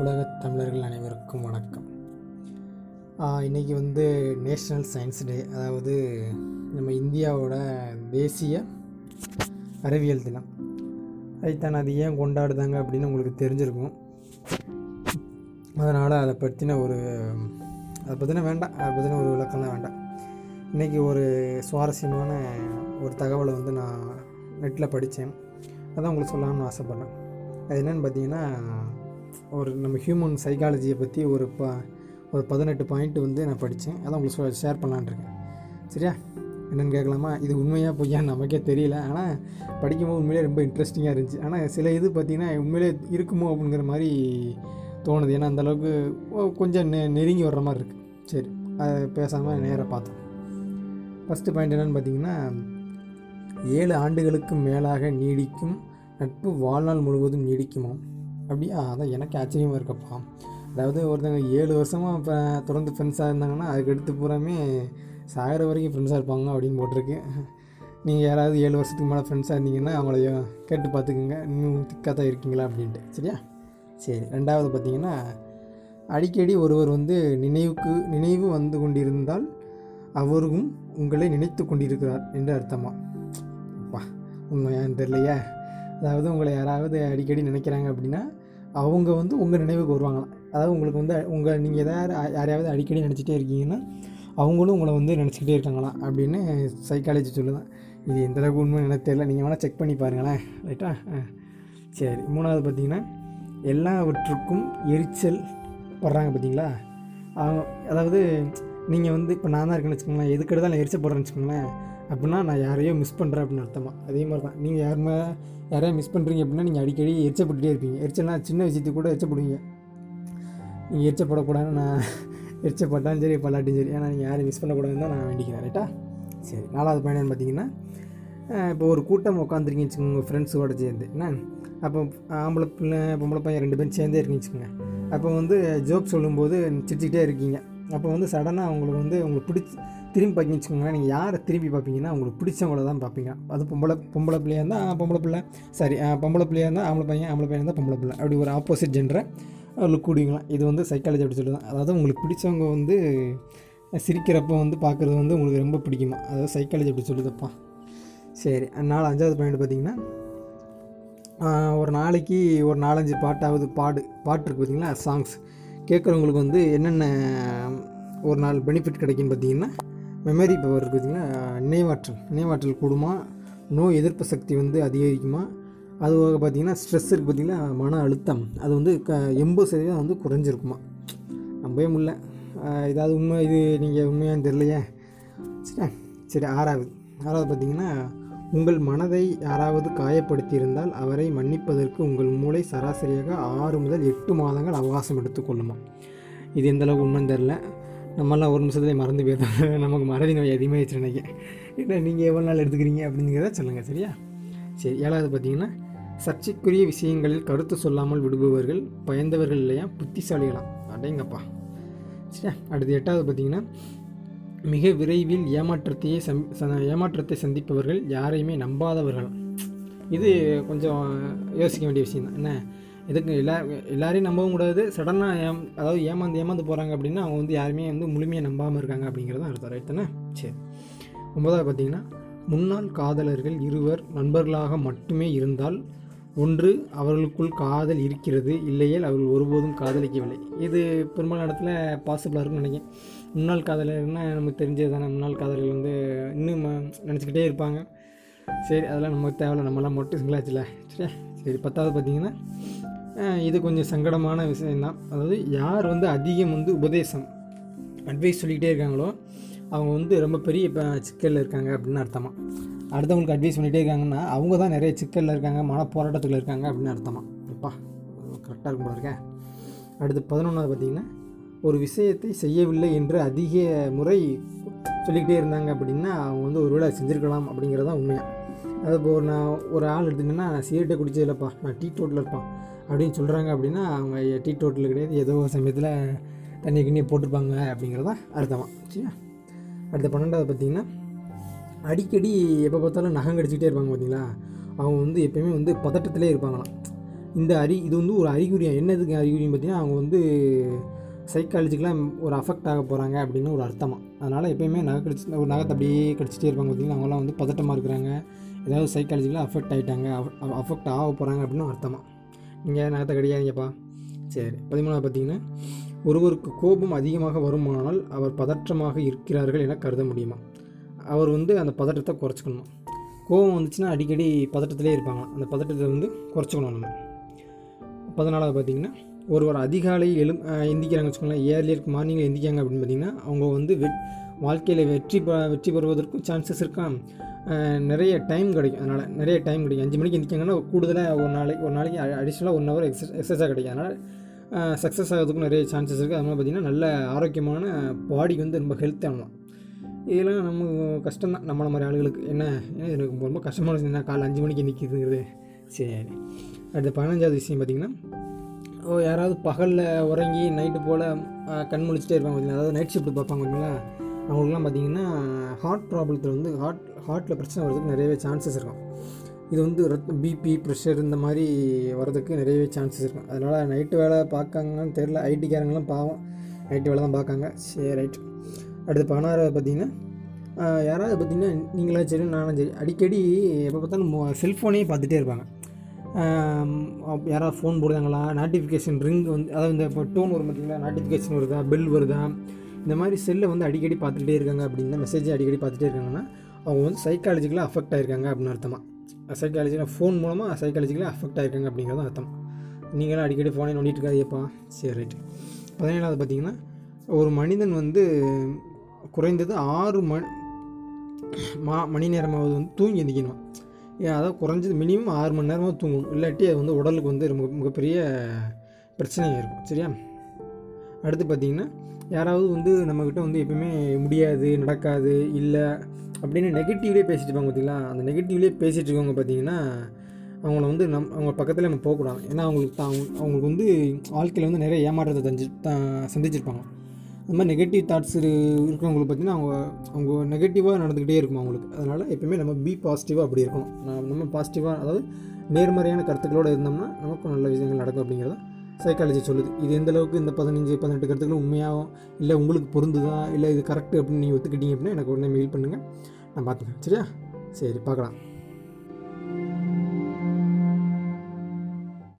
உலகத் தமிழர்கள் அனைவருக்கும் வணக்கம். இன்றைக்கி வந்து நேஷ்னல் சயின்ஸ் டே அதாவது நம்ம இந்தியாவோட தேசிய அறிவியல் தினம். அதுதான் அது ஏன் கொண்டாடுதாங்க அப்படின்னு உங்களுக்கு தெரிஞ்சிருக்கும். அதனால் அதை பற்றின ஒரு அதை பற்றின வேண்டாம் அதை பற்றின ஒரு விளக்கம்லாம் வேண்டாம். இன்றைக்கி ஒரு சுவாரஸ்யமான ஒரு தகவலை வந்து நான் நெட்டில் படித்தேன். அதான் உங்களுக்கு சொல்லலாம்னு ஆசைப்பட்றேன். அது என்னென்னு பார்த்தீங்கன்னா ஒரு நம்ம ஹியூமன் சைக்காலஜியை பற்றி ஒரு ப ஒரு பதினெட்டு பாயிண்ட் வந்து நான் படித்தேன் அதான் உங்களுக்கு ஷேர் பண்ணலான்னு இருக்கேன். சரியா? என்னென்னு கேட்கலாமா? இது உண்மையாக பொய்யா? நமக்கே தெரியல. ஆனால் படிக்கும்போது உண்மையிலே ரொம்ப இன்ட்ரெஸ்டிங்காக இருந்துச்சு. ஆனால் சில இது பார்த்திங்கன்னா உண்மையிலே இருக்குமோ அப்படிங்கிற மாதிரி தோணுது. ஏன்னா அந்தளவுக்கு கொஞ்சம் நெ நெருங்கி வர்ற மாதிரி இருக்குது சரி அதை பேசாமல் நேராக பார்த்தோம் ஃபஸ்ட்டு பாயிண்ட் என்னென்னு பார்த்தீங்கன்னா ஏழு ஆண்டுகளுக்கு மேலாக நீடிக்கும் நட்பு வாழ்நாள் முழுவதும் நீடிக்குமாம். அப்படியா? அதான் எனக்கு ஆச்சரியமாக இருக்கப்பா. அதாவது ஒருத்தங்க ஏழு வருஷமாக இப்போ தொடர்ந்து ஃப்ரெண்ட்ஸாக இருந்தாங்கன்னா அதுக்கடுத்து பூராமே சாகிற வரைக்கும் ஃப்ரெண்ட்ஸாக இருப்பாங்க அப்படின்னு போட்டிருக்கு. நீங்கள் யாராவது ஏழு வருஷத்துக்கு மேலே ஃப்ரெண்ட்ஸாக இருந்தீங்கன்னா அவங்கள கேட்டு பார்த்துக்குங்க. இன்னும் திக்காக தான் இருக்கீங்களா அப்படின்ட்டு. சரியா? சரி ரெண்டாவது பார்த்தீங்கன்னா அடிக்கடி ஒருவர் வந்து நினைவுக்கு நினைவு வந்து கொண்டிருந்தால் அவரும் உங்களை நினைத்து கொண்டிருக்கிறார் என்று அர்த்தமா? அப்பா உண்மையான்னு தெரியலையே. அதாவது உங்களை யாராவது அடிக்கடி நினைக்கிறாங்க அப்படின்னா அவங்க வந்து உங்கள் நினைவுக்கு வருவாங்களாம். அதாவது உங்களுக்கு வந்து உங்கள் நீங்கள் எதாவது யாரையாவது அடிக்கடி நினச்சிட்டே இருக்கீங்கன்னா அவங்களும் உங்களை வந்து நினச்சிக்கிட்டே இருக்காங்களாம் அப்படின்னு சைக்காலஜி சொல்லுதான். இது எந்தளவுக்கு உண்மை எனக்கு தெரியல. நீங்கள் வேணால் செக் பண்ணி பாருங்களேன். ரைட்டா சரி மூணாவது பார்த்தீங்கன்னா எல்லாவற்றுக்கும் எரிச்சல் படுறாங்க பார்த்தீங்களா? அதாவது நீங்கள் வந்து இப்போ நான் தான் இருக்கேன்னு வச்சுக்கோங்களேன். எதுக்கு எடுத்தாலும் எரிச்சல் போடுறேன்னு வச்சுக்கோங்களேன். அப்படின்னா நான் யாரையோ மிஸ் பண்ணுறேன் அப்படின்னு அர்த்தமாக அதே மாதிரி தான் நீங்கள் யாருமே யாரையா மிஸ் பண்ணுறீங்க அப்படின்னா நீங்கள் அடிக்கடி எரிச்சப்பட்டுட்டே இருப்பீங்க. எரிச்சல்னா சின்ன விஷயத்துக்கு கூட எரிச்சப்படுவீங்க. நீங்கள் எரிச்சப்படக்கூடாதுன்னு நான் எரிச்சப்பட்டாலும் சரி பல்லாட்டியும் சரி. ஏன்னா நீங்கள் யாரையும் மிஸ் பண்ணக்கூடாதுன்னு தான் நான் வேண்டிக்கிறேன். ரைட்டா சரி. நாலாவது பயணம்னு பார்த்தீங்கன்னா இப்போ ஒரு கூட்டம் உட்காந்துருக்கீங்க வச்சுக்கோங்க உங்கள் ஃப்ரெண்ட்ஸோட சேர்ந்து. என்ன? அப்போ ஆம்பளை பிள்ளை பொம்பளை பையன் ரெண்டு பேரும் சேர்ந்தே இருக்கீங்க வச்சுக்கோங்க. அப்போ வந்து ஜோக் சொல்லும்போது சிரிச்சுக்கிட்டே இருக்கீங்க. அப்போ வந்து சடனாக அவங்களுக்கு வந்து உங்களுக்கு பிடிச்சி திரும்பி பார்க்க வச்சுக்கோங்களேன் நீங்கள் யாரை திரும்பி பார்ப்பீங்கன்னா உங்களுக்கு பிடிச்சவங்கள தான் பார்ப்பீங்க. அது பொம்பளை பொம்பளை பிள்ளையாக இருந்தால் பொம்பளை பிள்ளை. சாரி பொம்பளை பிள்ளையாக இருந்தால் ஆம்பளை பையன் ஆம்பளை பையன் இருந்தால் பொம்பளை பிள்ளை. அப்படி ஒரு ஆப்போசிட் ஜென்டரை லுக் கூடிங்களா இது வந்து சைக்காலஜி அப்படி சொல்லுதான் அதாவது உங்களுக்கு பிடிச்சவங்க வந்து சிரிக்கிறப்போ வந்து பார்க்குறது வந்து உங்களுக்கு ரொம்ப பிடிக்குமா? அதாவது சைக்காலஜி அப்படி சொல்லுதப்பா. சரி நாலு அஞ்சாவது பாயிண்ட் பார்த்தீங்கன்னா ஒரு நாளைக்கு ஒரு நாலஞ்சு பாட்டாவது பாடு பாட்டு இருக்குது பார்த்தீங்களா? சாங்ஸ் கேட்குறவங்களுக்கு வந்து என்னென்ன ஒரு நாள் பெனிஃபிட் கிடைக்குன்னு பார்த்தீங்கன்னா மெமரி பவர் இருக்குது பார்த்தீங்கன்னா நினைவாற்றல். நினைவாற்றல் கூடுமா? நோய் எதிர்ப்பு சக்தி வந்து அதிகரிக்குமா? அதுவாக பார்த்திங்கன்னா ஸ்ட்ரெஸ் இருக்குது பார்த்திங்கன்னா மன அழுத்தம். அது வந்து க எண்பது சதவீதம் வந்து குறைஞ்சிருக்குமா? நம்பவே முடியல. ஏதாவது உண்மை இது நீங்கள் உண்மையான்னு தெரியலையே. சரி சரி ஆறாவது. ஆறாவது பார்த்திங்கன்னா உங்கள் மனதை யாராவது காயப்படுத்தியிருந்தால் அவரை மன்னிப்பதற்கு உங்கள் மூளை சராசரியாக ஆறு முதல் எட்டு மாதங்கள் அவகாசம் எடுத்துக்கொள்ளுமா இது எந்தளவுக்கு உண்மைன்னு தெரில நம்மளாம் ஒரு நிமிஷத்துலேயே மறந்து போயிருந்தோம் நமக்கு மறதி நோய் அதிகமாகிடுச்சு நினைக்கிறேன். இல்லை நீங்கள் எவ்வளோ நாள் எடுத்துக்கிறீங்க அப்படிங்கிறத சொல்லுங்கள் சரியா? சரி ஏழாவது பார்த்தீங்கன்னா சர்ச்சைக்குரிய விஷயங்களில் கருத்து சொல்லாமல் விடுபவர்கள் பயந்தவர்கள் இல்லையா? புத்திசாலிகளாம் அடேங்கப்பா. சரியா? அடுத்து எட்டாவது பார்த்தீங்கன்னா மிக விரைவில் ஏமாற்றத்தையே சம் ஏமாற்றத்தை சந்திப்பவர்கள் யாரையுமே நம்பாதவர்கள். இது கொஞ்சம் யோசிக்க வேண்டிய விஷயம் தான். என்ன? எதுக்கு எல்லா எல்லாரையும் நம்பவும் கூடாது. சடனாக ஏம் அதாவது ஏமாந்து ஏமாந்து போகிறாங்க அப்படின்னா அவங்க வந்து யாருமே வந்து முழுமையாக நம்பாமல் இருக்காங்க அப்படிங்கிறது தான் அர்த்தம். ரைட் தானே? சரி. ஒன்பதாவது பார்த்தீங்கன்னா முன்னாள் காதலர்கள் இருவர் நண்பர்களாக மட்டுமே இருந்தால் ஒன்று அவர்களுக்குள் காதல் இருக்கிறது இல்லையேல் அவர்கள் ஒருபோதும் காதலிக்கவில்லை. இது பெரும்பாலான இடத்துல பாசிபிளாக இருக்குன்னு நினைக்கிறேன். முன்னாள் காதலர்னால் நமக்கு தெரிஞ்சது தானே முன்னாள் காதலர்கள் வந்து இன்னும் நினச்சிக்கிட்டே இருப்பாங்க. சரி அதெல்லாம் நமக்கு தேவையில்ல நம்மளாம் மட்டும் சிங்களாச்சுல சரியா சரி பத்தாவது பார்த்தீங்கன்னா இது கொஞ்சம் சங்கடமான விஷயந்தான் அதாவது யார் வந்து அதிகம் வந்து உபதேசம் அட்வைஸ் சொல்லிக்கிட்டே இருக்காங்களோ அவங்க வந்து ரொம்ப பெரிய இப்போ சிக்கலில் இருக்காங்க அப்படின்னு அர்த்தமாக அடுத்தவங்களுக்கு அட்வைஸ் பண்ணிகிட்டே இருக்காங்கன்னா அவங்க தான் நிறைய சிக்கலில் இருக்காங்க மன போராட்டத்தில் இருக்காங்க அப்படின்னு அர்த்தமாக அப்பா கரெக்டாக இருக்கும் போல இருக்கேன் அடுத்து பதினொன்றாவது பார்த்திங்கன்னா ஒரு விஷயத்தை செய்யவில்லை என்று அதிக முறை சொல்லிக்கிட்டே இருந்தாங்க அப்படின்னா அவங்க வந்து ஒரு வேளை செஞ்சுருக்கலாம் அப்படிங்கிறதான் உண்மையாக அது இப்போ ஒரு நான் ஒரு ஆள் எடுத்துக்கிட்டேன்னா நான் சிகரெட்டை குடிச்சதில்லப்பா நான் டீ டோட்டில் இருப்பான் அப்படின்னு சொல்கிறாங்க அப்படின்னா அவங்க டீ டோட்டில் கிடையாது ஏதோ ஒரு சமயத்தில் தண்ணி கிண்ணி போட்டிருப்பாங்க அப்படிங்கிறதான் அர்த்தமாக சரியா? அடுத்த பன்னெண்டாவது பார்த்திங்கன்னா அடிக்கடி எப்போ பார்த்தாலும் நகம் கடிச்சிக்கிட்டே இருப்பாங்க பார்த்தீங்களா? அவங்க வந்து எப்பயுமே வந்து பதட்டத்திலே இருப்பாங்களாம். இந்த அறி இது வந்து ஒரு அறிகுறியாக என்னதுக்கு அறிகுறின்னு பார்த்தீங்கன்னா அவங்க வந்து சைக்காலஜிக்கெலாம் ஒரு அஃபெக்ட் ஆக போகிறாங்க அப்படின்னு ஒரு அர்த்தமாக அதனால் எப்பயுமே நகை கடிச்சு ஒரு நகத்தை அப்படியே கடிச்சிட்டே இருப்பாங்க பார்த்தீங்கன்னா அவங்களாம் வந்து பதட்டமாக இருக்கிறாங்க. ஏதாவது சைக்காலஜிக்கலாக அஃபெக்ட் ஆகிட்டாங்க அஃபெக்ட் ஆக போகிறாங்க அப்படின்னு அர்த்தமாக நீங்கள் நகத்தை கடிக்காதீங்கப்பா. சரி பதிமூணாவது பார்த்தீங்கன்னா ஒருவருக்கு கோபம் அதிகமாக வருமானால் அவர் பதற்றமாக இருக்கிறார்கள் என கருத முடியுமா? அவர் வந்து அந்த பதட்டத்தை குறைச்சிக்கணும். கோபம் வந்துச்சுன்னா அடிக்கடி பதட்டத்திலே இருப்பாங்க. அந்த பதட்டத்தை வந்து குறைச்சிக்கணும் நம்ம. பதினாலாவது பார்த்தீங்கன்னா ஒருவர் அதிகாலை எழு அஹ் எந்திக்கிறாங்கன்னு வச்சுக்கோங்களேன் ஏர்லியர் மார்னிங்கில் எந்திக்காங்க அப்படின்னு பார்த்தீங்கன்னா அவங்க வந்து வெ வாழ்க்கையில் வெற்றி பெ வெற்றி பெறுவதற்கும் சான்சஸ் இருக்கான் நிறைய டைம் கிடைக்கும். அதனால் நிறைய டைம் கிடைக்கும். அஞ்சு மணிக்கு எந்திக்காங்கன்னா கூடுதலாக ஒரு நாளைக்கு ஒரு நாளைக்கு அடிஷ்னலாக ஒன் ஹவர் எக்ஸஸ் எக்ஸஸாக கிடைக்கும். அதனால் சக்ஸஸ் ஆகிறதுக்கும் நிறைய சான்சஸ் இருக்குது அதனால் பார்த்திங்கன்னா நல்ல ஆரோக்கியமான பாடிக்கு வந்து ரொம்ப ஹெல்த்தாகலாம் இதெல்லாம் நம்ம கஷ்டம் தான் நம்மள மாதிரி ஆளுகளுக்கு என்ன எனக்கு ரொம்ப கஷ்டமான விஷயம் தான் காலை அஞ்சு மணிக்கு நிற்கிதுங்கிறது சரி. அடுத்த பதினஞ்சாவது விஷயம் பார்த்திங்கன்னா ஓ யாராவது பகலில் உறங்கி நைட்டு போல் கண் முழிச்சிட்டே இருப்பாங்க பார்த்தீங்களா அதாவது நைட் ஷிஃப்ட் பார்ப்பாங்க பார்த்தீங்களா அவங்களுக்குலாம் பார்த்தீங்கன்னா ஹார்ட் ப்ராப்ளத்தில் வந்து ஹார்ட் ஹார்ட்டில் பிரச்சனை வர்றதுக்கு நிறையவே சான்சஸ் இருக்கும். இது வந்து ரத்த பிபி ப்ரெஷர் இந்த மாதிரி வர்றதுக்கு நிறையவே சான்சஸ் இருக்கும் அதனால் நைட்டு வேலை பார்க்காங்கன்னு தெரில ஐடிக்காரங்களாம் பாவம். நைட்டு வேலை தான் பார்க்காங்க சரி ரைட் அடுத்து பதினாறாவது பார்த்தீங்கன்னா யாராவது பார்த்தீங்கன்னா நீங்களா சரி நானும் சரி அடிக்கடி எப்போ பார்த்தாலும் செல்ஃபோனே பார்த்துட்டே இருப்பாங்க. யாராவது ஃபோன் போடுறாங்களா? நோட்டிஃபிகேஷன் ரிங் வந்து அதாவது இந்த இப்போ டோன் வரும் பார்த்தீங்களா? நோட்டிஃபிகேஷன் வருதா? பெல் வருதா? இந்த மாதிரி செல்லை வந்து அடிக்கடி பார்த்துட்டே இருக்காங்க அப்படின்னா மெசேஜை அடிக்கடி பார்த்துட்டே இருக்காங்கன்னா அவங்க வந்து சைக்காலஜிக்கலாக அஃபெக்ட் ஆகிருக்காங்க அப்படின்னு அர்த்தமாக சைக்காலஜிக்கலாக ஃபோன் மூலமாக சைக்காலஜிக்கலாக அஃபெக்ட் ஆகிருக்காங்க அப்படிங்கிறது அர்த்தம். நீங்களும் அடிக்கடி ஃபோனை நோண்டிட்டு இருக்காதியப்பா சரி ரைட் பதினேழாவது பார்த்தீங்கன்னா ஒரு மனிதன் வந்து குறைந்தது ஆறு மணி மா மணி நேரமாவது வந்து தூங்கி எந்திக்கணும். ஏன் அதாவது குறைஞ்சது மினிமம் ஆறு மணி நேரமாக தூங்கணும். இல்லாட்டி அது வந்து உடலுக்கு வந்து ரொம்ப மிகப்பெரிய பிரச்சனையாக இருக்கும். சரியா? அடுத்து பார்த்திங்கன்னா யாராவது வந்து நம்மக்கிட்ட வந்து எப்பவுமே முடியாது நடக்காது இல்லை அப்படின்னு நெகட்டிவ்லேயே பேசிட்டு இருப்பாங்க பார்த்தீங்களா? அந்த நெகட்டிவ்லேயே பேசிகிட்டு இருக்கவங்க பார்த்தீங்கன்னா அவங்கள வந்து நம் அவங்க பக்கத்தில் நம்ம போகக்கூடாது. ஏன்னா அவங்களுக்கு தான் அவங்களுக்கு வந்து வாழ்க்கையில் வந்து நிறைய ஏமாற்றத்தை தஞ்சு தான் சந்திச்சிருப்பாங்க. அந்த மாதிரி நெகட்டிவ் தாட்ஸ் இருக்கிறவங்களுக்கு பார்த்தீங்கன்னா அவங்க அவங்க நெகட்டிவாக நடந்துக்கிட்டே இருக்கும் அவங்களுக்கு? அதனால் எப்பயுமே நம்ம பி பாசிட்டிவாக அப்படி இருக்கணும். நம்ம பாசிட்டிவாக அதாவது நேர்மறையான கருத்துக்களோடு இருந்தோம்னா நமக்கும் நல்ல விஷயங்கள் நடக்கும் அப்படிங்கிறத சைக்காலஜி சொல்லுது. இது எந்த அளவுக்கு இந்த பதினஞ்சு பதினெட்டு கருத்துக்களும் உண்மையாகும் இல்லை உங்களுக்கு பொருந்துதா? இல்லை இது கரெக்டு அப்படின்னு நீங்கள் ஒத்துக்கிட்டீங்க அப்படின்னா எனக்கு உடனே மெயில் பண்ணுங்கள் நான் பார்த்துக்கேன் சரியா? சரி பார்க்கலாம்.